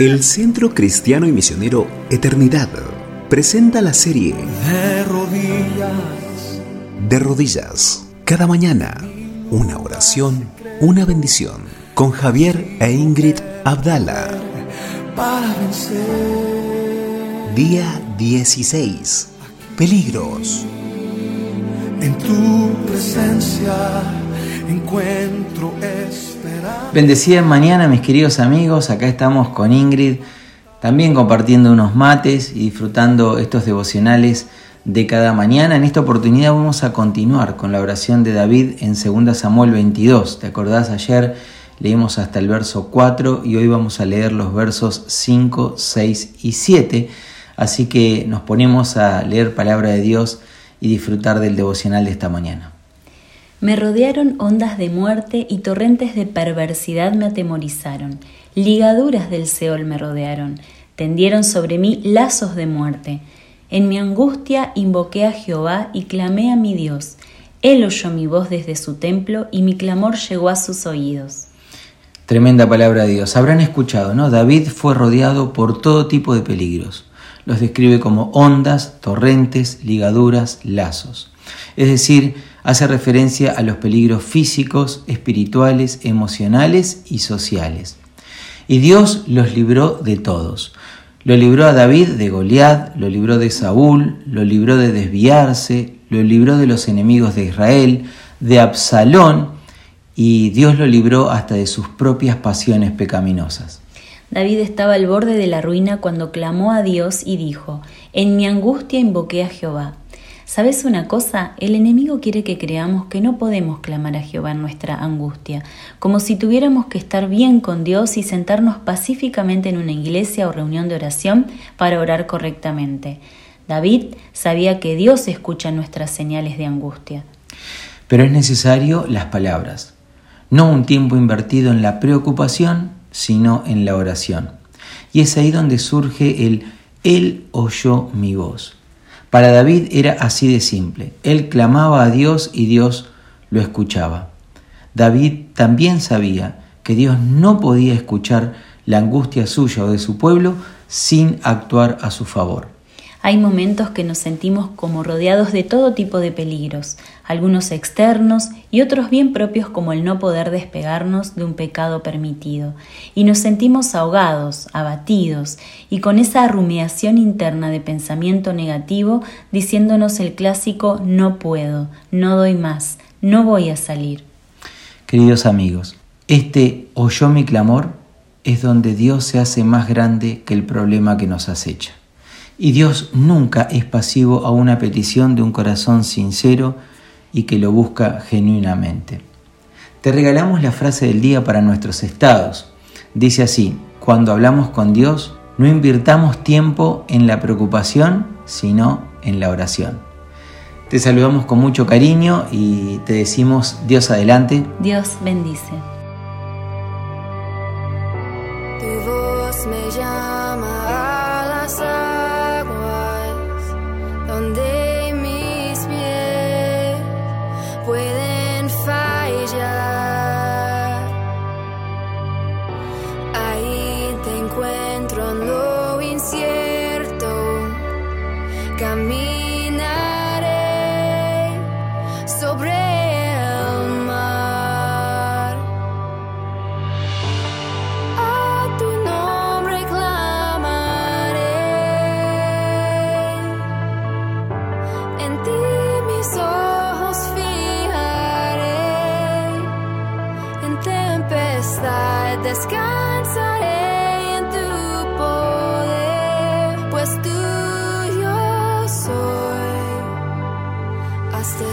El Centro Cristiano y Misionero Eternidad presenta la serie De rodillas, De rodillas. Cada mañana, una oración, una bendición. Con Javier e Ingrid Abdala. para vencer. Día 16. Peligros. En tu presencia encuentro esperanza. Bendecida mañana, mis queridos amigos. Acá estamos con Ingrid, también compartiendo unos mates y disfrutando estos devocionales de cada mañana. En esta oportunidad vamos a continuar con la oración de David en 2 Samuel 22. ¿Te acordás? Ayer leímos hasta el verso 4 y hoy vamos a leer los versos 5, 6 y 7. Así que nos ponemos a leer palabra de Dios y disfrutar del devocional de esta mañana. Me rodearon ondas de muerte y torrentes de perversidad me atemorizaron. Ligaduras del Seol me rodearon. Tendieron sobre mí lazos de muerte. En mi angustia invoqué a Jehová y clamé a mi Dios. Él oyó mi voz desde su templo y mi clamor llegó a sus oídos. Tremenda palabra de Dios. Habrán escuchado, ¿no? David fue rodeado por todo tipo de peligros. Los describe como ondas, torrentes, ligaduras, lazos. Es decir, hace referencia a los peligros físicos, espirituales, emocionales y sociales. Y Dios los libró de todos. Lo libró a David de Goliat, lo libró de Saúl, lo libró de desviarse, lo libró de los enemigos de Israel, de Absalón, y Dios lo libró hasta de sus propias pasiones pecaminosas. David estaba al borde de la ruina cuando clamó a Dios y dijo, En mi angustia invoqué a Jehová. ¿Sabes una cosa? El enemigo quiere que creamos que no podemos clamar a Jehová en nuestra angustia, como si tuviéramos que estar bien con Dios y sentarnos pacíficamente en una iglesia o reunión de oración para orar correctamente. David sabía que Dios escucha nuestras señales de angustia. Pero es necesario las palabras, no un tiempo invertido en la preocupación, sino en la oración. Y es ahí donde surge el Él oyó mi voz. Para David era así de simple. Él clamaba a Dios y Dios lo escuchaba. David también sabía que Dios no podía escuchar la angustia suya o de su pueblo sin actuar a su favor. Hay momentos que nos sentimos como rodeados de todo tipo de peligros, algunos externos y otros bien propios como el no poder despegarnos de un pecado permitido, y nos sentimos ahogados, abatidos y con esa rumiación interna de pensamiento negativo diciéndonos el clásico no puedo, no doy más, no voy a salir. Queridos amigos, este oyó mi clamor es donde Dios se hace más grande que el problema que nos acecha. Y Dios nunca es pasivo a una petición de un corazón sincero y que lo busca genuinamente. Te regalamos la frase del día para nuestros estados. Dice así, cuando hablamos con Dios, no invirtamos tiempo en la preocupación, sino en la oración. Te saludamos con mucho cariño y te decimos Dios adelante. Dios bendice. Donde en ti mis ojos fijaré, en tempestad descansaré en tu poder, pues tuyo soy. Hasta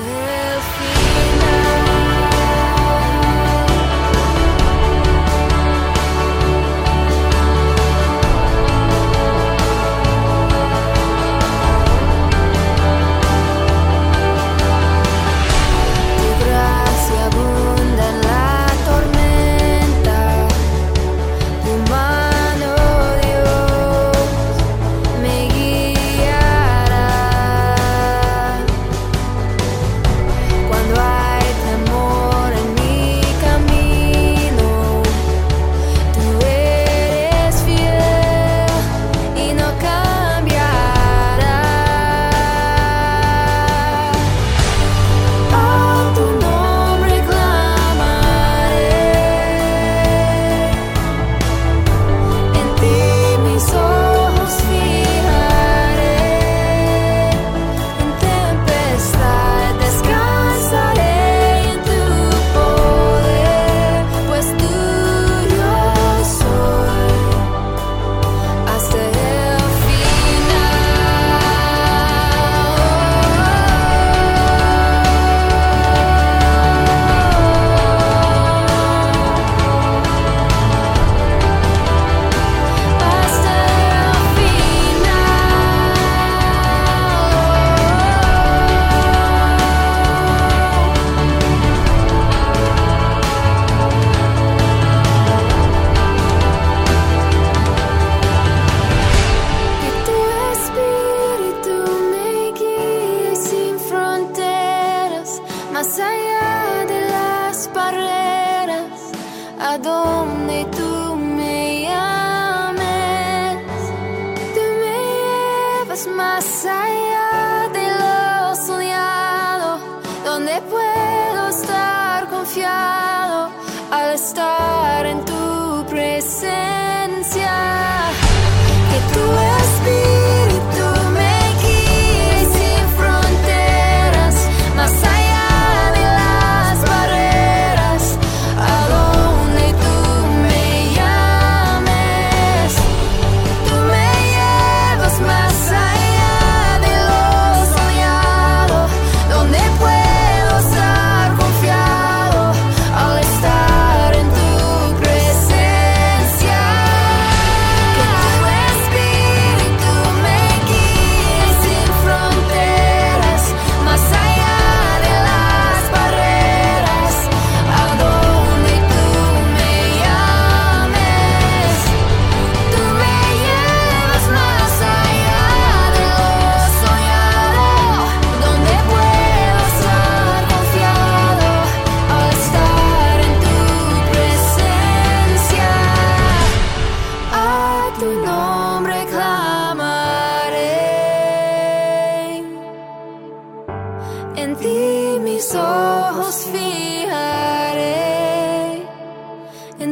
barreiras, adoro.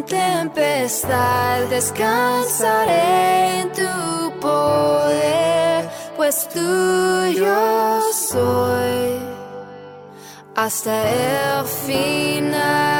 Verdad descansaré en tu poder, pues tuyo soy hasta el final.